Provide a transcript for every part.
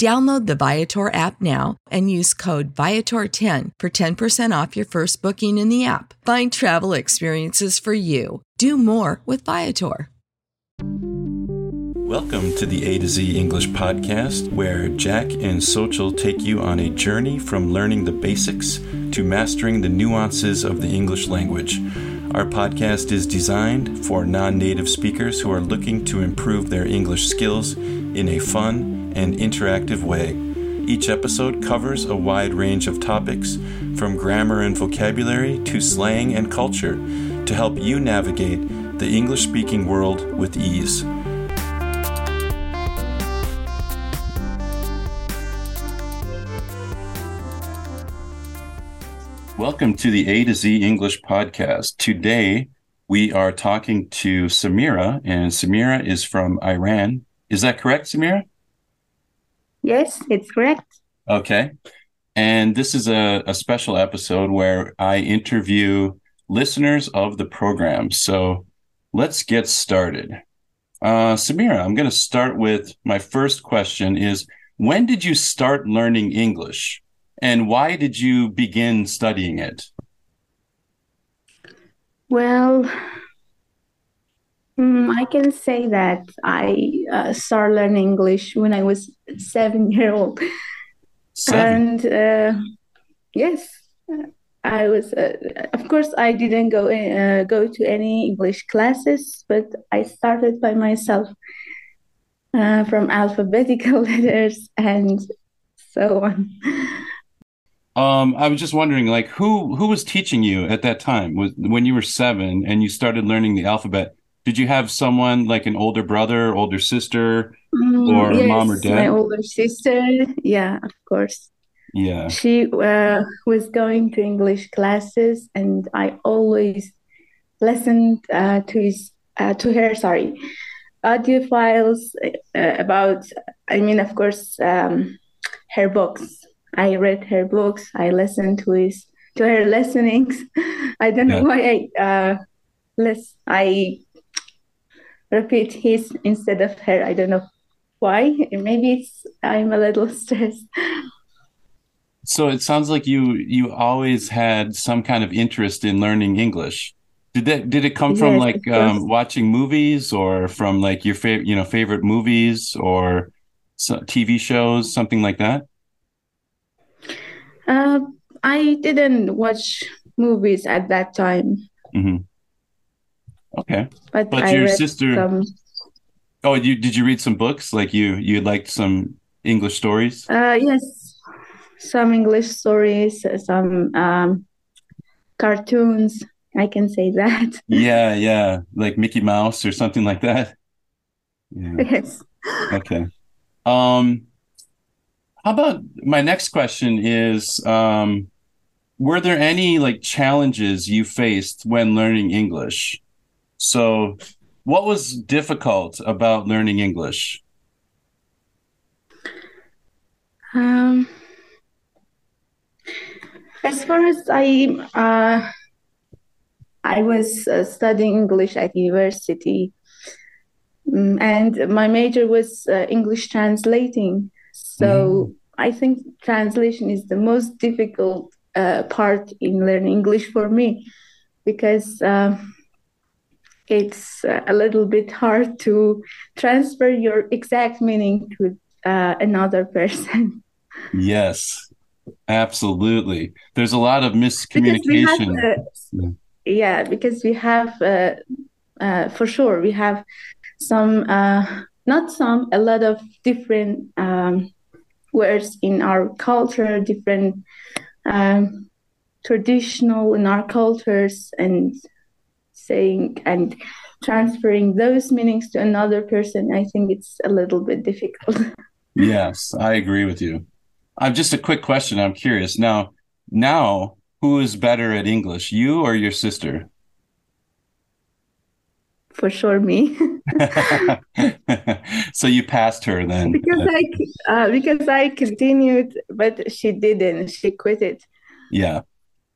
Download the Viator app now and use code Viator10 for 10% off your first booking in the app. Find travel experiences for you. Do more with Viator. Welcome to the A to Z English podcast, where Jack and Sochel take you on a journey from learning the basics to mastering the nuances of the English language. Our podcast is designed for non native speakers who are looking to improve their English skills in a fun, and interactive way. Each episode covers a wide range of topics, from grammar and vocabulary to slang and culture, to help you navigate the English speaking world with ease. Welcome to the A to Z English podcast. Today, we are talking to Samira, and Samira is from Iran. Is that correct, Samira? Yes, it's correct. Okay. And this is a, a special episode where I interview listeners of the program. So let's get started. Uh, Samira, I'm going to start with my first question is when did you start learning English and why did you begin studying it? Well, Mm, I can say that I uh, started learning English when I was seven year old, seven. and uh, yes, I was. Uh, of course, I didn't go uh, go to any English classes, but I started by myself uh, from alphabetical letters and so on. Um, I was just wondering, like, who who was teaching you at that time? Was when you were seven and you started learning the alphabet? Did you have someone like an older brother, older sister, mm, or yes, mom or dad? My older sister, yeah, of course. Yeah. She uh, was going to English classes, and I always listened uh, to his uh, to her. Sorry, audio files uh, about. I mean, of course, um, her books. I read her books. I listened to his to her listenings. I don't know why I uh, less I repeat his instead of her. I don't know why. Maybe it's I'm a little stressed. So it sounds like you you always had some kind of interest in learning English. Did that did it come from Yes, like um, watching movies or from like your favorite you know favorite movies or TV shows something like that? Uh, I didn't watch movies at that time, hmm Okay. but, But your sister- some. Oh, you did you read some books? Like you you liked some English stories? Uh, yes, some English stories, some um, cartoons. I can say that. Yeah, yeah, like Mickey Mouse or something like that. Yeah. Yes. Okay. Um, how about my next question is um, were there any like challenges you faced when learning english so what was difficult about learning english Um, as far as I uh, I was uh, studying English at university, mm, and my major was uh, English translating. So I think translation is the most difficult uh, part in learning English for me because um, it's uh, a little bit hard to transfer your exact meaning to uh, another person. yes absolutely there's a lot of because have miscommunication uh, Yeah. yeah because we have uh, uh, for sure we have some uh, not some a lot of different um, words in our culture different um, traditional in our cultures and saying and transferring those meanings to another person i think it's a little bit difficult Yes, I agree with you. I'm just a quick question. I'm curious now. Now, who is better at English, you or your sister? for sure me so you passed her then. because i uh, because i continued but she didn't she quit it Yeah,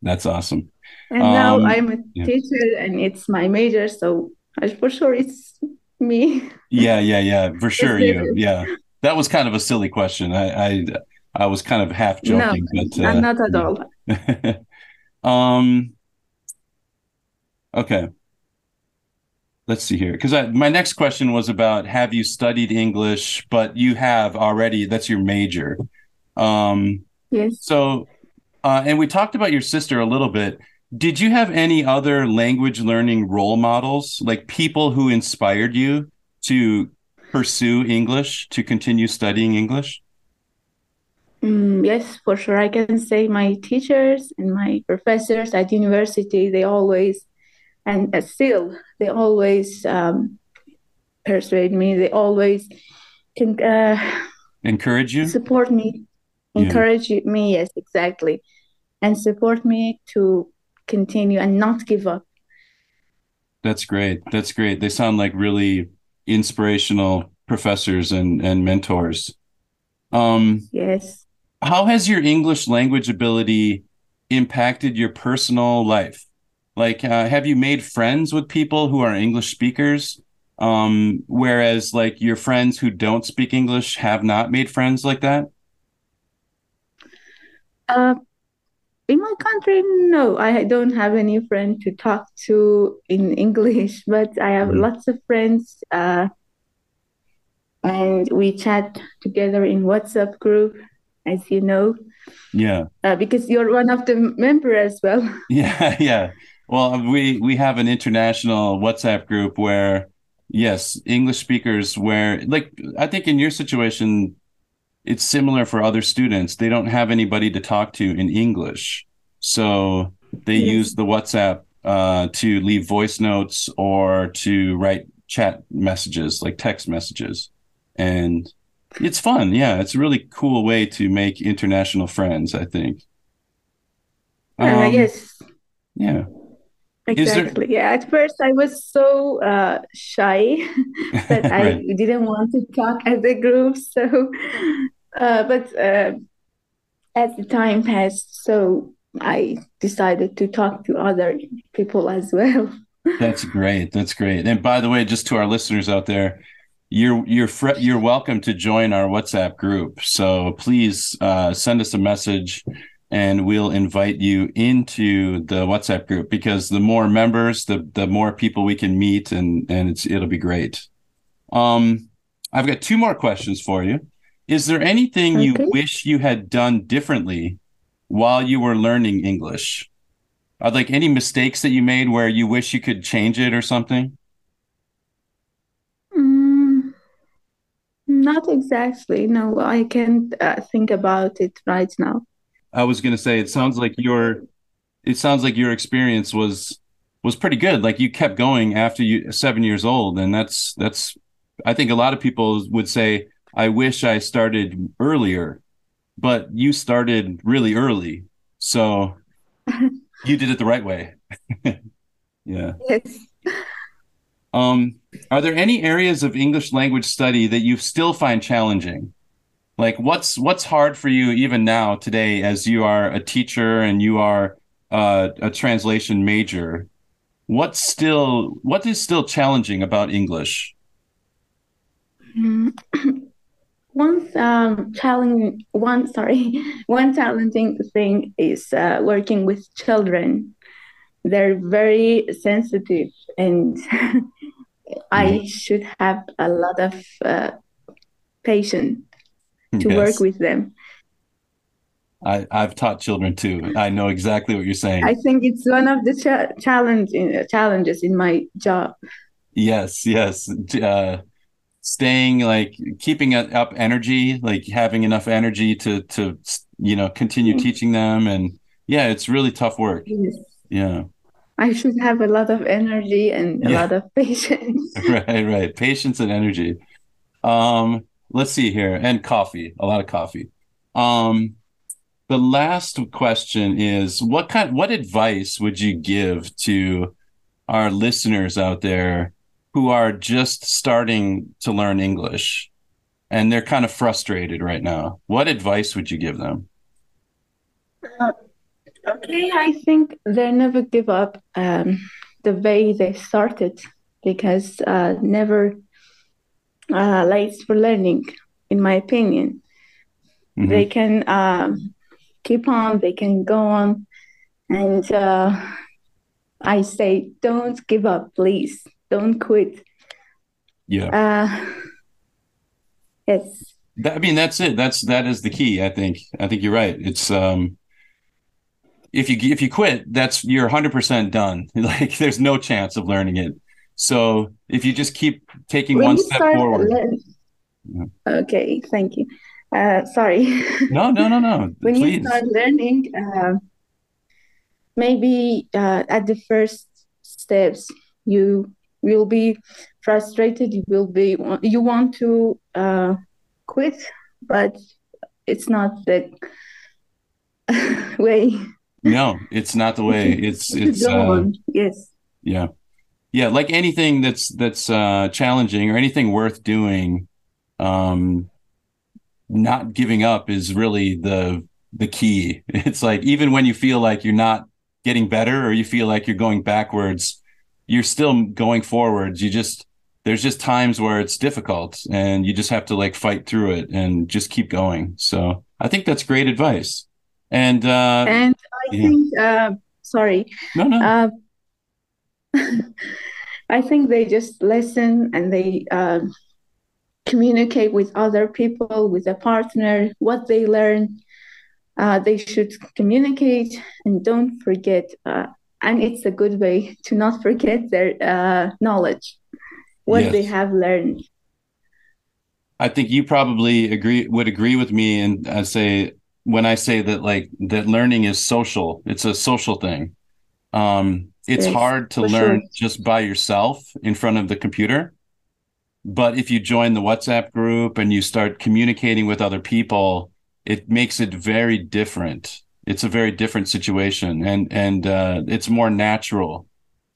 that's awesome. And now Um, I'm a yeah. teacher and it's my major, so for sure it's me. Yeah, yeah, yeah, for sure. You, yeah. That was kind of a silly question. I, I, I was kind of half No, joking, but uh, I'm not at all. um okay let's see here because my next question was about have you studied english but you have already that's your major um Yes. so uh and we talked about your sister a little bit did you have any other language learning role models like people who inspired you to pursue english to continue studying english Mm, yes, for sure. I can say my teachers and my professors at university, they always, and uh, still, they always um, persuade me. They always can uh, encourage you support me, Yeah. encourage me. Yes, exactly. And support me to continue and not give up. That's great. That's great. They sound like really inspirational professors and and mentors. Um, Yes. how has your English language ability impacted your personal life? Like, uh, have you made friends with people who are English speakers? Um, whereas like your friends who don't speak English have not made friends like that? Uh, in my country, no, I don't have any friend to talk to in English, but I have Mhm. lots of friends, uh, and we chat together in WhatsApp group, as you know, Yeah. uh, because you're one of the member as well. Yeah, yeah. Well, we we have an international WhatsApp group where, yes, English speakers where like I think in your situation, it's similar for other students. They don't have anybody to talk to in English, so they use the WhatsApp uh, to leave voice notes or to write chat messages, like text messages, and it's fun. Yeah, it's a really cool way to make international friends. I think. Uh, Um, yes, Yeah. Is there- exactly. Yeah, at first I was so uh, shy that I Right. didn't want to talk as a group. So, uh, but uh, as the time passed, so I decided to talk to other people as well. That's great. That's great. And by the way, just to our listeners out there, you're you're fr- you're welcome to join our WhatsApp group. So please uh, send us a message, and we'll invite you into the WhatsApp group because the more members, the the more people we can meet, and and it's it'll be great. Um, I've got two more questions for you. Is there anything you wish you had done differently while you were learning English? Are like any mistakes that you made where you wish you could change it or something? Mm, not exactly. No, I can't uh, think about it right now. I was gonna say it sounds like your it sounds like your experience was was pretty good. Like you kept going after you seven years old, and that's that's I think a lot of people would say, I wish I started earlier but you started really early. So you did it the right way. yeah. Yes. Um, are there any areas of English language study that you still find challenging? Like what's what's hard for you even now today as you are a teacher and you are uh, a translation major? What's still what is still challenging about English? One um, challenging one sorry one challenging thing is uh, working with children they're very sensitive and i Mm-hmm. should have a lot of uh, patience to Yes. work with them I, I've taught children too. I know exactly what you're saying. i think it's one of the cha- challenge in, challenges in my job Yes, yes. Uh, staying like keeping up energy, like having enough energy to to you know continue Mhm. teaching them, and yeah, it's really tough work. yes. Yeah, i should have a lot of energy and a Yeah. lot of patience right, right. Patience and energy. Um, let's see here, and coffee, a lot of coffee. Um, the last question is what kind what advice would you give to our listeners out there who are just starting to learn English and they're kind of frustrated right now? What advice would you give them? Okay, I think they never give up um, the way they started because uh, never uh, late for learning, in my opinion. Mhm. They can um, keep on, they can go on. And uh, I say, don't give up, please. Don't quit. Yeah. Uh, yes, That, I mean, that's it. That's that is the key. I think. I think you're right. It's um, if you if you quit, that's you're 100 percent done. Like there's no chance of learning it. So if you just keep taking when one step forward. Yeah. Okay, thank you. Uh, sorry. No, no, no, no. when Please. you start learning, uh, maybe uh, at the first steps, you will be frustrated. You will be you want to uh, quit, but it's not the way No, it's not the way. It's it's uh. Yes, yeah, yeah. Like anything that's that's uh, challenging or anything worth doing, um, not giving up is really the the key. It's like even when you feel like you're not getting better or you feel like you're going backwards, you're still going forwards. You just there's just times where it's difficult and you just have to like fight through it and just keep going. So I think that's great advice. And uh, and I yeah. think uh, sorry. no, no. Uh, I think they just listen and they um, communicate with other people, with a partner, what they learn. Uh, they should communicate and don't forget. Uh, and it's a good way to not forget their uh, knowledge, what they have learned. I think you probably agree would agree with me and I say when I say that like that learning is social. It's a social thing. Um it's Yes, hard to learn sure. just by yourself in front of the computer. But if you join the WhatsApp group and you start communicating with other people, it makes it very different. It's a very different situation and and uh it's more natural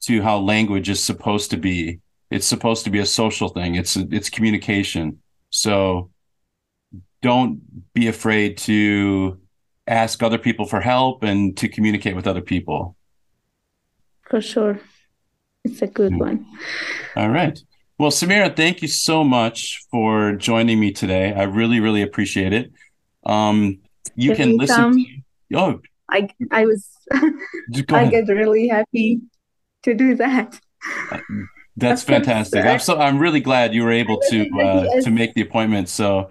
to how language is supposed to be. It's supposed to be a social thing. It's it's communication. So don't be afraid to ask other people for help and to communicate with other people. For sure. It's a good Mm. one. All right. Well, Samira, thank you so much for joining me today. I really, really appreciate it. Um, you You're can listen. To, oh, I, I was, I get really happy to do that. That's fantastic. I'm so I'm really glad you were able to uh, to make the appointment. So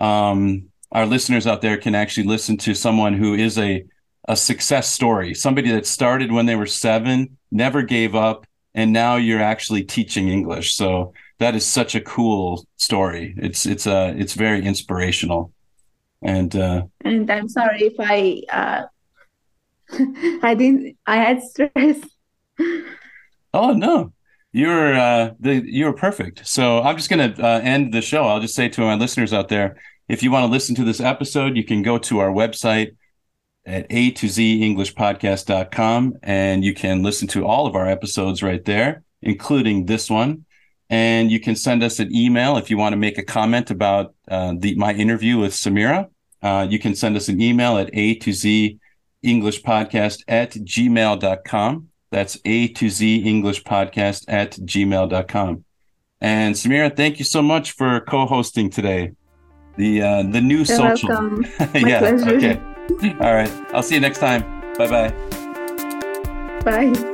um, our listeners out there can actually listen to someone who is a a success story, somebody that started when they were seven, never gave up, and now you're actually teaching English. So that is such a cool story. It's it's uh it's very inspirational. And uh, And I'm sorry if I uh, I didn't I had stress. Oh no, you're uh, the you're perfect. So I'm just gonna uh, end the show. I'll just say to my listeners out there, If you want to listen to this episode, you can go to our website at a to z english podcast.com and you can listen to all of our episodes right there, including this one. And you can send us an email if you want to make a comment about uh, the my interview with Samira. Uh, you can send us an email at a to z english podcast at gmail.com. That's a to z english podcast at gmail.com. And Samira, thank you so much for co-hosting today. The uh, the new You're social. welcome. Yeah. pleasure. Okay. All right. I'll see you next time. Bye bye bye.